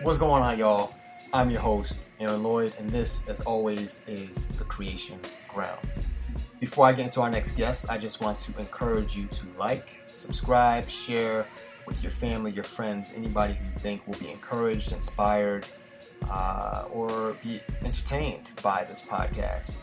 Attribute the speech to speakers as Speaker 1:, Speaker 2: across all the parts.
Speaker 1: What's going on, y'all? I'm your host, Aaron Lloyd, and this, as always, is the Creation Grounds. Before I get into our next guest, I just want to encourage you to like, subscribe, share with your family, your friends, anybody who you think will be encouraged, inspired, uh, or be entertained by this podcast.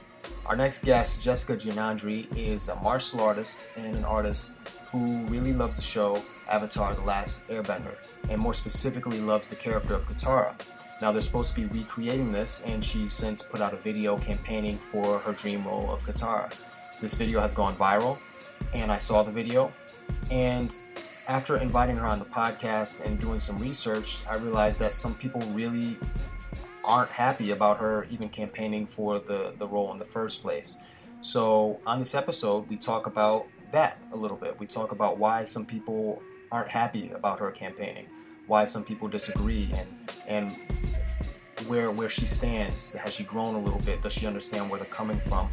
Speaker 1: Our next guest, Jessica Giannandri, is a martial artist and an artist who really loves the show Avatar The Last Airbender, and more specifically loves the character of Katara. Now, they're supposed to be recreating this, and she's since put out a video campaigning for her dream role of Katara. This video has gone viral, and I saw the video. And after inviting her on the podcast and doing some research, I realized that some people really aren't happy about her even campaigning for the, the role in the first place. So, on this episode, we talk about that a little bit. We talk about why some people aren't happy about her campaigning, why some people disagree, and and where where she stands. Has she grown a little bit? Does she understand where they're coming from?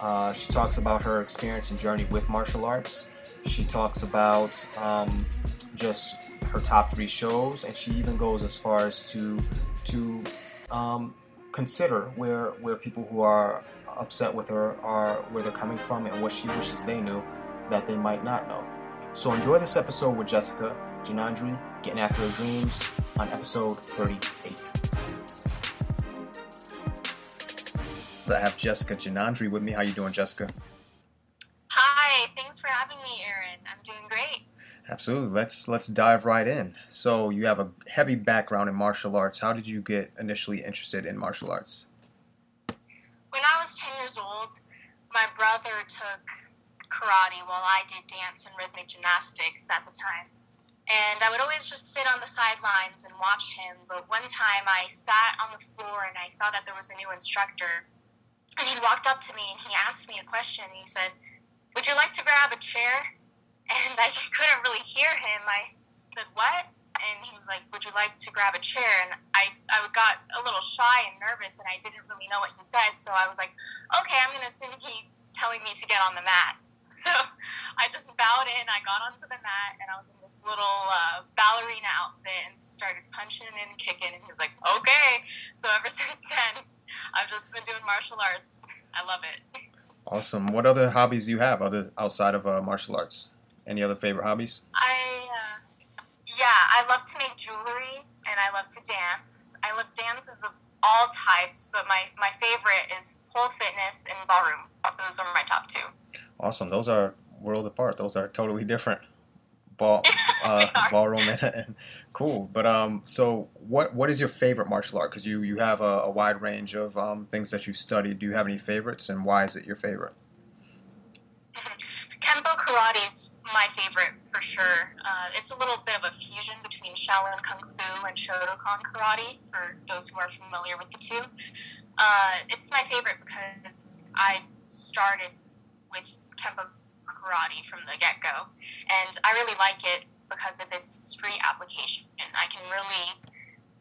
Speaker 1: Uh, she talks about her experience and journey with martial arts. She talks about um, just her top three shows, and she even goes as far as to to um, consider where where people who are upset with her are where they're coming from and what she wishes they knew that they might not know. So enjoy this episode with Jessica Giannandri getting after her dreams on episode 38. So I have Jessica Giannandri with me. How you doing, Jessica?
Speaker 2: Hi, thanks for having me, Aaron. I'm doing great.
Speaker 1: Absolutely. Let's let's dive right in. So you have a heavy background in martial arts. How did you get initially interested in martial arts?
Speaker 2: When I was 10 years old, my brother took karate while I did dance and rhythmic gymnastics at the time. And I would always just sit on the sidelines and watch him. But one time I sat on the floor and I saw that there was a new instructor. And he walked up to me and he asked me a question. He said, Would you like to grab a chair? And I couldn't really hear him. I said, What? And he was like, Would you like to grab a chair? And I, I got a little shy and nervous and I didn't really know what he said. So I was like, Okay, I'm going to assume he's telling me to get on the mat. So I just bowed in. I got onto the mat and I was in this little uh, ballerina outfit and started punching and kicking. And he was like, okay. So ever since then, I've just been doing martial arts. I love it.
Speaker 1: Awesome. What other hobbies do you have other outside of uh, martial arts? Any other favorite hobbies?
Speaker 2: I, uh, yeah, I love to make jewelry and I love to dance. I love dances of all types, but my, my favorite is pole fitness and ballroom. Those are my top two.
Speaker 1: Awesome. Those are world apart. Those are totally different. Ball, uh, ballroom and, and, cool. But um, so what what is your favorite martial art? Because you you have a, a, wide range of um, things that you study. Do you have any favorites, and why is it your favorite?
Speaker 2: Kempo karate is my favorite for sure. Uh, it's a little bit of a fusion between Shaolin Kung Fu and Shotokan karate, for those who are familiar with the two. Uh, it's my favorite because I started with Kempo karate from the get go, and I really like it because of its free application. I can really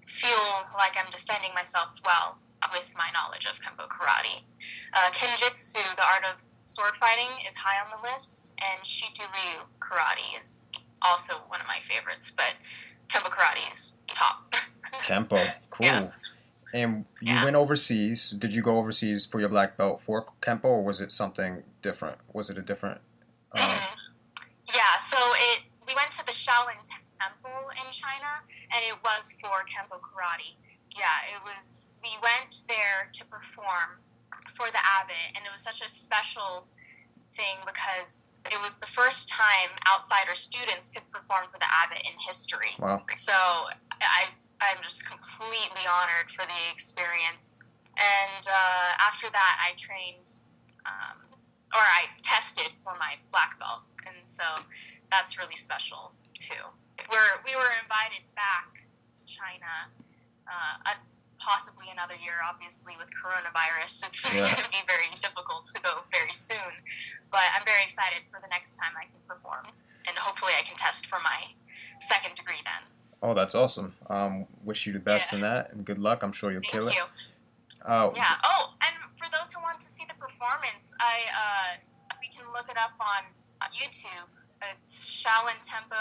Speaker 2: feel like I'm defending myself well with my knowledge of Kempo karate. Uh, Kenjutsu, the art of sword fighting is high on the list, and Shitoryu karate is also one of my favorites. But Kempo karate is top.
Speaker 1: Kempo, cool. Yeah. And you yeah. went overseas. Did you go overseas for your black belt for Kempo, or was it something different? Was it a different?
Speaker 2: Uh... Mm-hmm. Yeah. So it we went to the Shaolin Temple in China, and it was for Kempo karate. Yeah, it was. We went there to perform for the abbot, and it was such a special thing because it was the first time outsider students could perform for the abbot in history.
Speaker 1: Wow.
Speaker 2: So I, I'm just completely honored for the experience. And uh, after that, I trained, um, or I tested for my black belt, and so that's really special too. We're we were invited back to China. Uh, possibly another year. Obviously, with coronavirus, it's yeah. going to be very difficult to go very soon. But I'm very excited for the next time I can perform, and hopefully, I can test for my second degree then.
Speaker 1: Oh, that's awesome! Um, wish you the best yeah. in that, and good luck. I'm sure you'll
Speaker 2: Thank
Speaker 1: kill
Speaker 2: you.
Speaker 1: it. Oh.
Speaker 2: Yeah. Oh, and for those who want to see the performance, I uh, we can look it up on, on YouTube. It's Shaolin Tempo,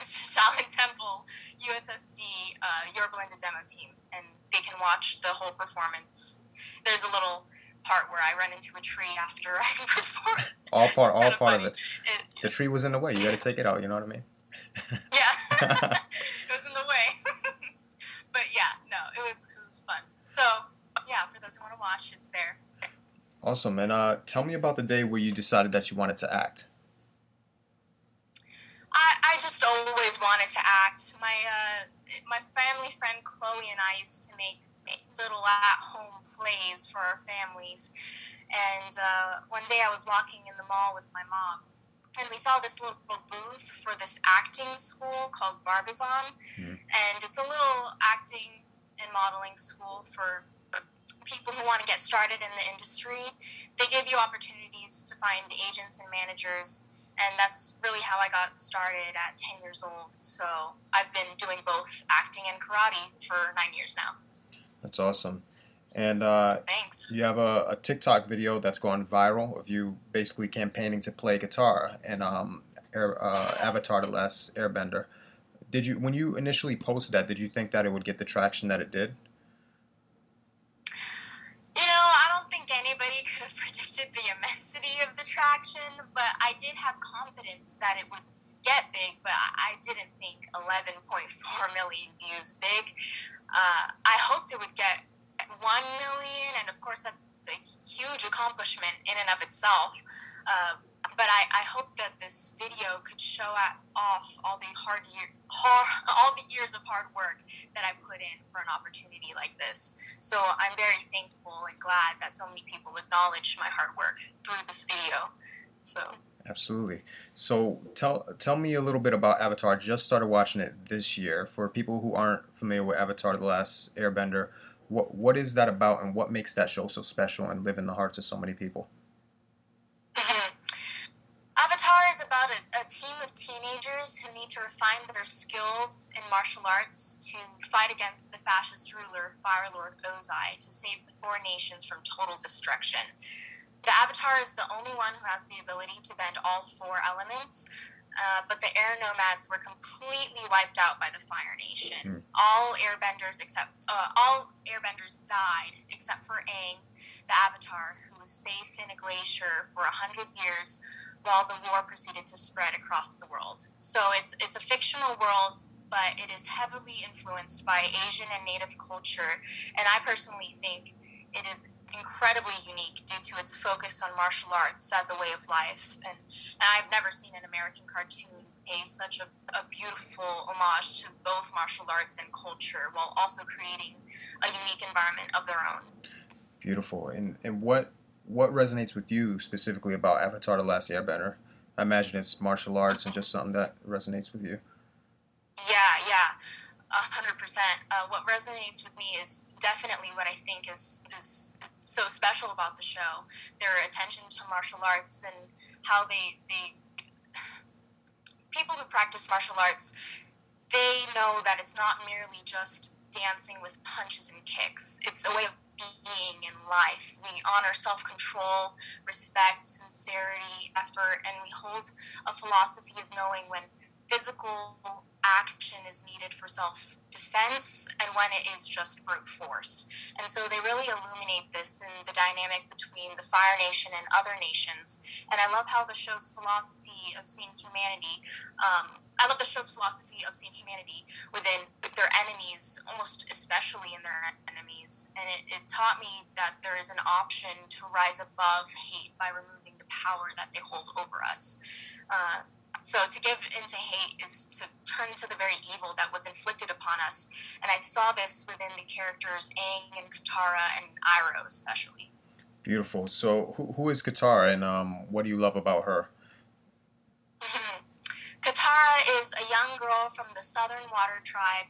Speaker 2: Shaolin Temple USSD uh, Yorba Linda demo team, and they can watch the whole performance. There's a little part where I run into a tree after I perform.
Speaker 1: All part, all part
Speaker 2: funny.
Speaker 1: of it.
Speaker 2: it.
Speaker 1: The tree was in the way. You got to take it out. You know what I mean?
Speaker 2: Yeah, it was in the way. but yeah, no, it was it was fun. So yeah, for those who want to watch, it's there.
Speaker 1: Awesome. And uh, tell me about the day where you decided that you wanted to act.
Speaker 2: I, I just always wanted to act. My uh, my family friend Chloe and I used to make, make little at home plays for our families. And uh, one day I was walking in the mall with my mom, and we saw this little booth for this acting school called Barbizon.
Speaker 1: Mhm.
Speaker 2: And it's a little acting and modeling school for people who want to get started in the industry. They give you opportunities to find agents and managers and that's really how I got started at 10 years old. So I've been doing both acting and karate for nine years now.
Speaker 1: That's awesome. And uh,
Speaker 2: Thanks.
Speaker 1: you have a, a TikTok video that's gone viral of you basically campaigning to play Katara and um, Air, uh, Avatar: The Last Airbender. Did you, when you initially posted that, did you think that it would get the traction that it did?
Speaker 2: You know, I don't think anybody could have predicted the immensity of the traction, but I did have confidence that it would get big, but I didn't think 11.4 million views big. Uh, I hoped it would get 1 million, and of course, that's a huge accomplishment in and of itself. Uh, but I, I hope that this video could show off all the hard year, hard, all the years of hard work that I put in for an opportunity like this. So I'm very thankful and glad that so many people acknowledged my hard work through this video. So
Speaker 1: Absolutely. So tell tell me a little bit about Avatar. I just started watching it this year. For people who aren't familiar with Avatar: The Last Airbender, what what is that about, and what makes that show so special and live in the hearts of so many people?
Speaker 2: Mhm. Avatar is about a, a team of teenagers who need to refine their skills in martial arts to fight against the fascist ruler, Fire Lord Ozai, to save the four nations from total destruction. The Avatar is the only one who has the ability to bend all four elements, uh, but the air nomads were completely wiped out by the Fire Nation. All airbenders except uh, all airbenders died except for Aang, the Avatar, who was safe in a glacier for a hundred years while the war proceeded to spread across the world. So it's it's a fictional world, but it is heavily influenced by Asian and Native culture, and I personally think it is incredibly unique due to its focus on martial arts as a way of life. And, and I've never seen an American cartoon pay such a, a beautiful homage to both martial arts and culture while also creating a unique environment of their own.
Speaker 1: Beautiful. And and what what resonates with you specifically about Avatar: The Last Airbender? I imagine it's martial arts and just something that resonates with you.
Speaker 2: Yeah, yeah, a hundred percent. Uh, What resonates with me is definitely what I think is is so special about the show. Their attention to martial arts and how they they people who practice martial arts they know that it's not merely just dancing with punches and kicks. It's a way of being in life. We honor self control, respect, sincerity, effort, and we hold a philosophy of knowing when physical action is needed for self defense and when it is just brute force. And so they really illuminate this in the dynamic between the Fire Nation and other nations. And I love how the show's philosophy of seeing humanity. Um, I love the show's philosophy of seeing humanity within their enemies, almost especially in their enemies. And it, it taught me that there is an option to rise above hate by removing the power that they hold over us. Uh, so to give into hate is to turn to the very evil that was inflicted upon us. And I saw this within the characters Aang and Katara and Iroh especially.
Speaker 1: Beautiful. So who, who is Katara and um, what do you love about her?
Speaker 2: Katara is a young girl from the Southern Water Tribe.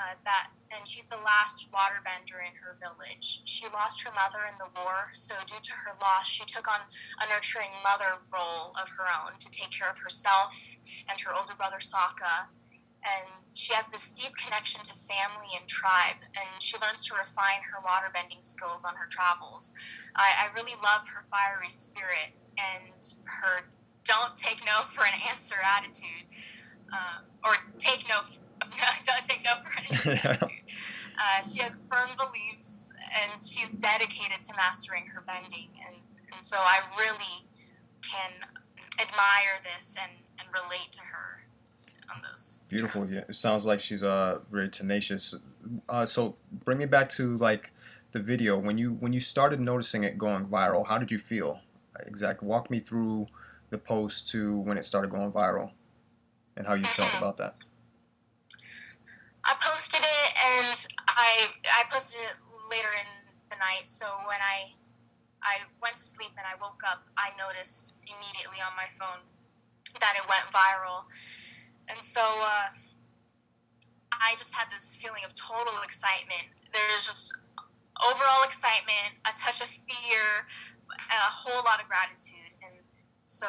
Speaker 2: Uh, that and she's the last waterbender in her village. She lost her mother in the war, so due to her loss, she took on a nurturing mother role of her own to take care of herself and her older brother Sokka. And she has this deep connection to family and tribe, and she learns to refine her waterbending skills on her travels. I, I really love her fiery spirit and her don't take no for an answer attitude, um, or take no, don't take no for an answer. Uh, she has firm beliefs and she's dedicated to mastering her bending, and, and so I really can admire this and, and relate to her on those.
Speaker 1: Beautiful. Yeah, it sounds like she's uh very tenacious. Uh, so bring me back to like the video when you when you started noticing it going viral. How did you feel? Exactly. Walk me through the post to when it started going viral, and how you felt
Speaker 2: Mm-hmm.
Speaker 1: about that.
Speaker 2: I posted it and I I posted it later in the night. So when I I went to sleep and I woke up, I noticed immediately on my phone that it went viral, and so uh, I just had this feeling of total excitement. There's just overall excitement, a touch of fear, a whole lot of gratitude, and so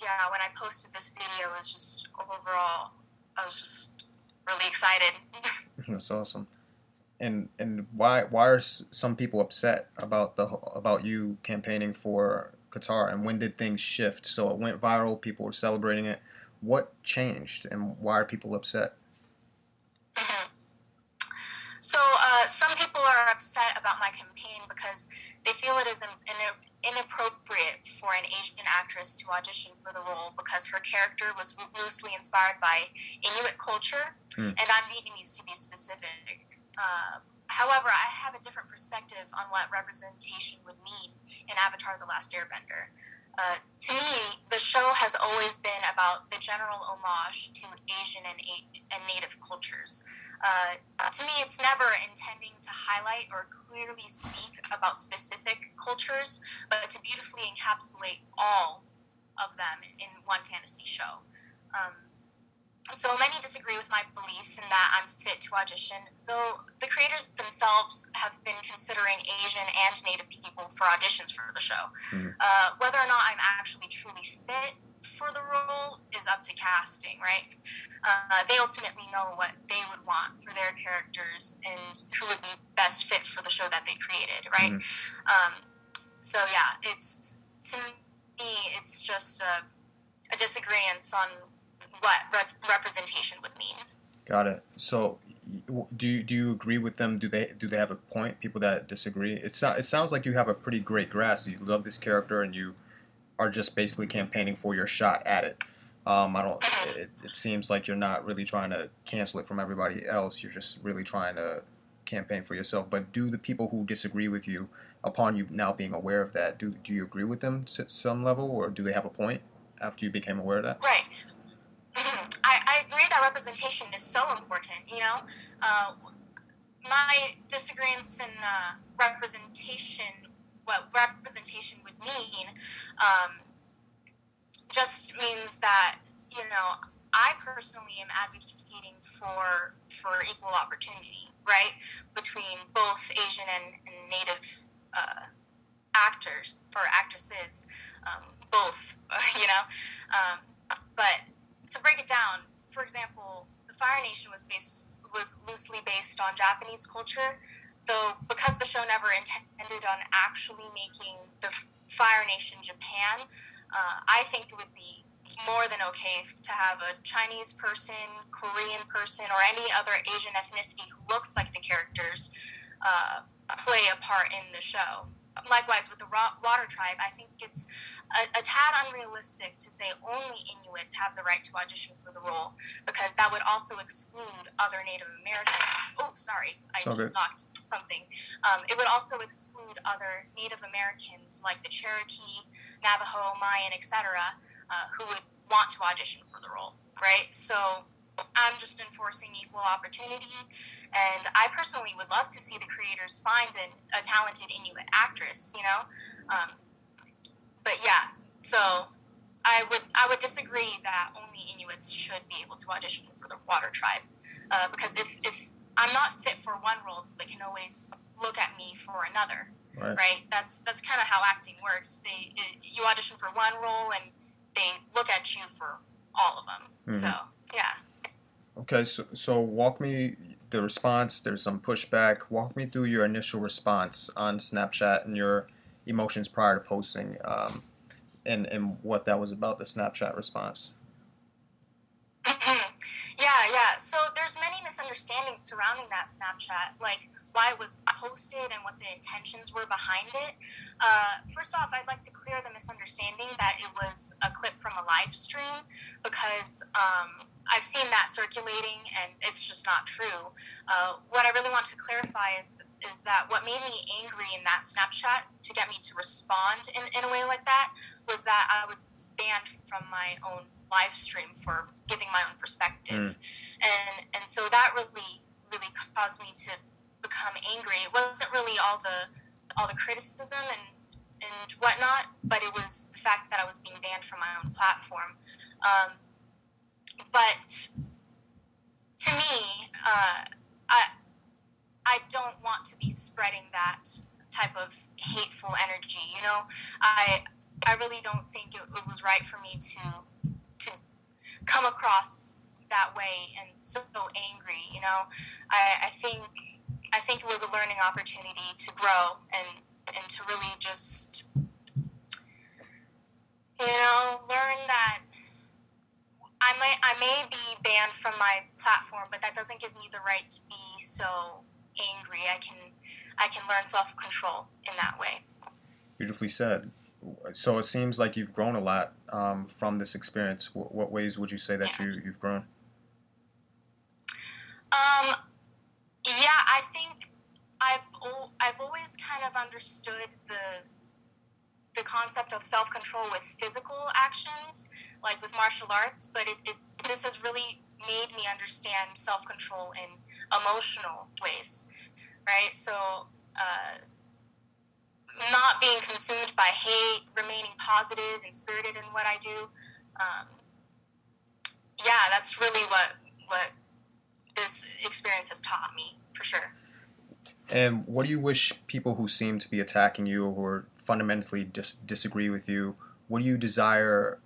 Speaker 2: yeah, when I posted this video, it was just overall, I was just really excited.
Speaker 1: That's awesome. And and why why are some people upset about the about you campaigning for Katara? And when did things shift? So it went viral. People were celebrating it. What changed, and why are people upset?
Speaker 2: Mhm. So, uh, some people are upset about my campaign because they feel it is an, in- inappropriate for an Asian actress to audition for the role because her character was loosely inspired by Inuit culture,
Speaker 1: Hmm.
Speaker 2: and I'm Vietnamese to be specific. Uh, however, I have a different perspective on what representation would mean in Avatar The Last Airbender. Uh, to me, the show has always been about the general homage to Asian and, and Native cultures. Uh, to me, it's never intending to highlight or clearly speak about specific cultures, but to beautifully encapsulate all of them in one fantasy show. Um, so many disagree with my belief in that I'm fit to audition, though the creators themselves have been considering Asian and Native people for auditions for the show.
Speaker 1: Mhm.
Speaker 2: Uh, whether or not I'm actually truly fit for the role is up to casting, right? Uh, they ultimately know what they would want for their characters and who would be best fit for the show that they created, right? Um, so yeah, it's to me, it's just a, a disagreement on what res- representation would mean.
Speaker 1: Got it. So, do you, do you agree with them? Do they do they have a point? People that disagree. It so, it sounds like you have a pretty great grasp. You love this character, and you are just basically campaigning for your shot at it. Um, I don't. It, it seems like you're not really trying to cancel it from everybody else. You're just really trying to campaign for yourself. But do the people who disagree with you, upon you now being aware of that, do do you agree with them to some level, or do they have a point after you became aware of that?
Speaker 2: Right. I, I agree that representation is so important, you know? Uh, my disagreements in uh, representation, what representation would mean, um, just means that, you know, I personally am advocating for for equal opportunity, right, between both Asian and, and Native uh, actors or actresses, um, both, you know. Um, but to break it down, for example, the Fire Nation was based was loosely based on Japanese culture, though because the show never intended on actually making the Fire Nation Japan, uh, I think it would be more than okay to have a Chinese person, Korean person, or any other Asian ethnicity who looks like the characters uh, play a part in the show. Likewise, with the Water Tribe, I think it's a, a tad unrealistic to say only Inuits have the right to audition for the role because that would also exclude other Native Americans. Oh, sorry, I
Speaker 1: all
Speaker 2: just knocked something. Um, it would also exclude other Native Americans like the Cherokee, Navajo, Mayan, etc., uh, who would want to audition for the role, right? So I'm just enforcing equal opportunity, and I personally would love to see the creators find an, a talented Inuit actress, you know. Um, but yeah, so I would I would disagree that only Inuits should be able to audition for the Water Tribe, uh, because if if I'm not fit for one role, they can always look at me for another,
Speaker 1: Right.
Speaker 2: right? That's that's kind of how acting works. They it, you audition for one role and they look at you for all of them.
Speaker 1: Mhm.
Speaker 2: So yeah.
Speaker 1: Okay, so so walk me the response. There's some pushback. Walk me through your initial response on Snapchat and your emotions prior to posting. Um, and and what that was about the Snapchat response.
Speaker 2: yeah, yeah. So there's many misunderstandings surrounding that Snapchat, like why it was posted and what the intentions were behind it. Uh, first off, I'd like to clear the misunderstanding that it was a clip from a live stream because um, I've seen that circulating and it's just not true. Uh, what I really want to clarify is is that what made me angry in that Snapchat to get me to respond in, in a way like that was that I was banned from my own live stream for giving my own perspective. Mm. And and so that really really caused me to become angry. It wasn't really all the all the criticism and and whatnot, but it was the fact that I was being banned from my own platform. Um, but to me, uh, I I don't want to be spreading that type of hateful energy. You know, I I really don't think it, it was right for me to to come across that way and so angry. You know, I, I think I think it was a learning opportunity to grow and and to really just you know learn that I may I may be banned from my platform, but that doesn't give me the right to be so angry. I can I can learn self control in that way.
Speaker 1: Beautifully said. So it seems like you've grown a lot um, from this experience. What, what, ways would you say that yeah. you you've grown?
Speaker 2: Um, yeah, I think I've I've always kind of understood the the concept of self control with physical actions, like with martial arts, but it, it's this has really made me understand self control in emotional ways, right? So. Uh, not being consumed by hate, remaining positive and spirited in what I do. Um, yeah, that's really what what this experience has taught me for sure.
Speaker 1: And what do you wish people who seem to be attacking you or fundamentally just disagree with you? What do you desire?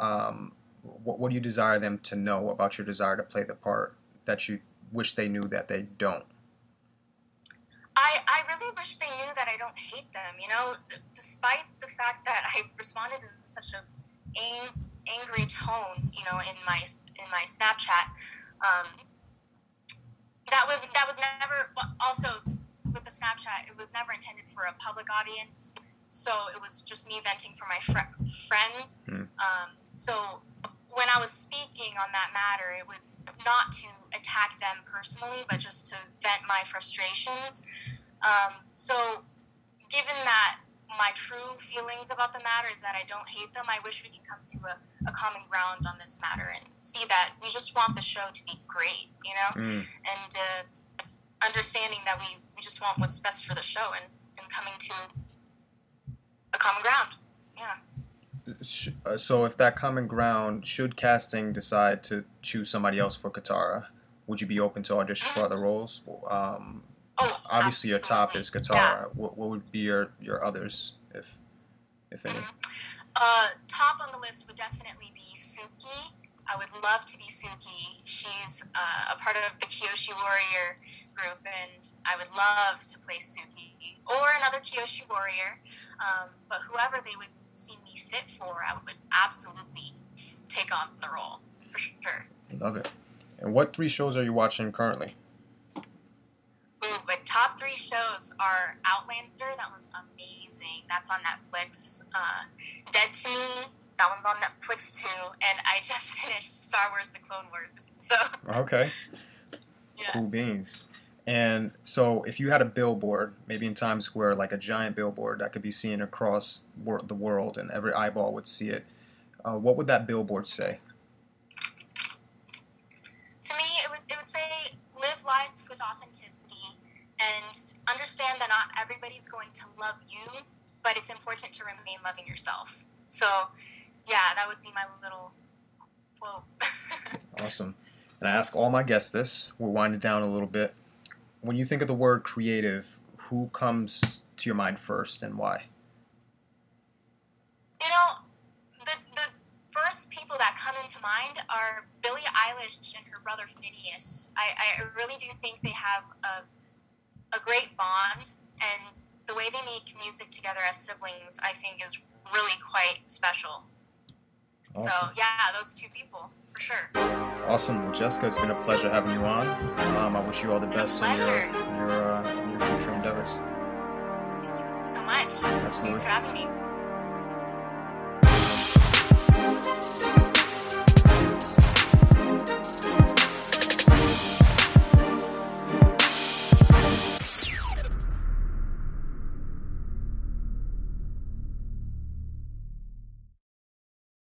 Speaker 1: Um, what, what do you desire them to know about your desire to play the part that you wish they knew that they don't?
Speaker 2: I, I really wish they knew that I don't hate them. You know, despite the fact that I responded in such a ang- angry tone, you know, in my in my Snapchat. Um, that was that was never also with the Snapchat. It was never intended for a public audience, so it was just me venting for my fr- friends. Mm. Um, so when I was speaking on that matter, it was not to attack them personally, but just to vent my frustrations. Um, so, given that my true feelings about the matter is that I don't hate them. I wish we could come to a, a common ground on this matter and see that we just want the show to be great, you know, mm. and uh, understanding that we, we just want what's best for the show and, and coming to a common ground. Yeah.
Speaker 1: Uh, so, if that common ground, should casting decide to choose somebody else for Katara, would you be open to audition for other roles? Um,
Speaker 2: Oh,
Speaker 1: obviously, your top is Katara. Yeah. What, what would be your, your others, if if any?
Speaker 2: Uh, top on the list would definitely be Suki. I would love to be Suki. She's uh, a part of the Kyoshi Warrior group, and I would love to play Suki or another Kyoshi Warrior. Um, but whoever they would fit for, I would absolutely take on the role for sure.
Speaker 1: Love it. And what three shows are you watching currently?
Speaker 2: Ooh, but top three shows are Outlander. That one's amazing. That's on Netflix. Uh, Dead to Me. That one's on Netflix too. And I just finished Star Wars: The Clone Wars. So
Speaker 1: okay, yeah. cool beans. And so, if you had a billboard, maybe in Times Square, like a giant billboard that could be seen across the world, and every eyeball would see it, uh, what would that billboard say?
Speaker 2: To me, it would, it would say, "Live life with authenticity." and understand that not everybody's going to love you, but it's important to remain loving yourself. So, yeah, that would be my little quote.
Speaker 1: awesome. And I ask all my guests this. We'll wind it down a little bit. When you think of the word creative, who comes to your mind first and why?
Speaker 2: You know, the, the first people that come into mind are Billie Eilish and her brother Finneas. I, I really do think they have a a great bond, and the way they make music together as siblings, I think, is really quite special.
Speaker 1: Awesome.
Speaker 2: So yeah, those two people sure.
Speaker 1: Awesome, well, Jessica. It's been a pleasure having you on. Um, I wish you all the best in your in your, uh, in your future endeavors.
Speaker 2: So much.
Speaker 1: Absolutely.
Speaker 2: Thanks for having me.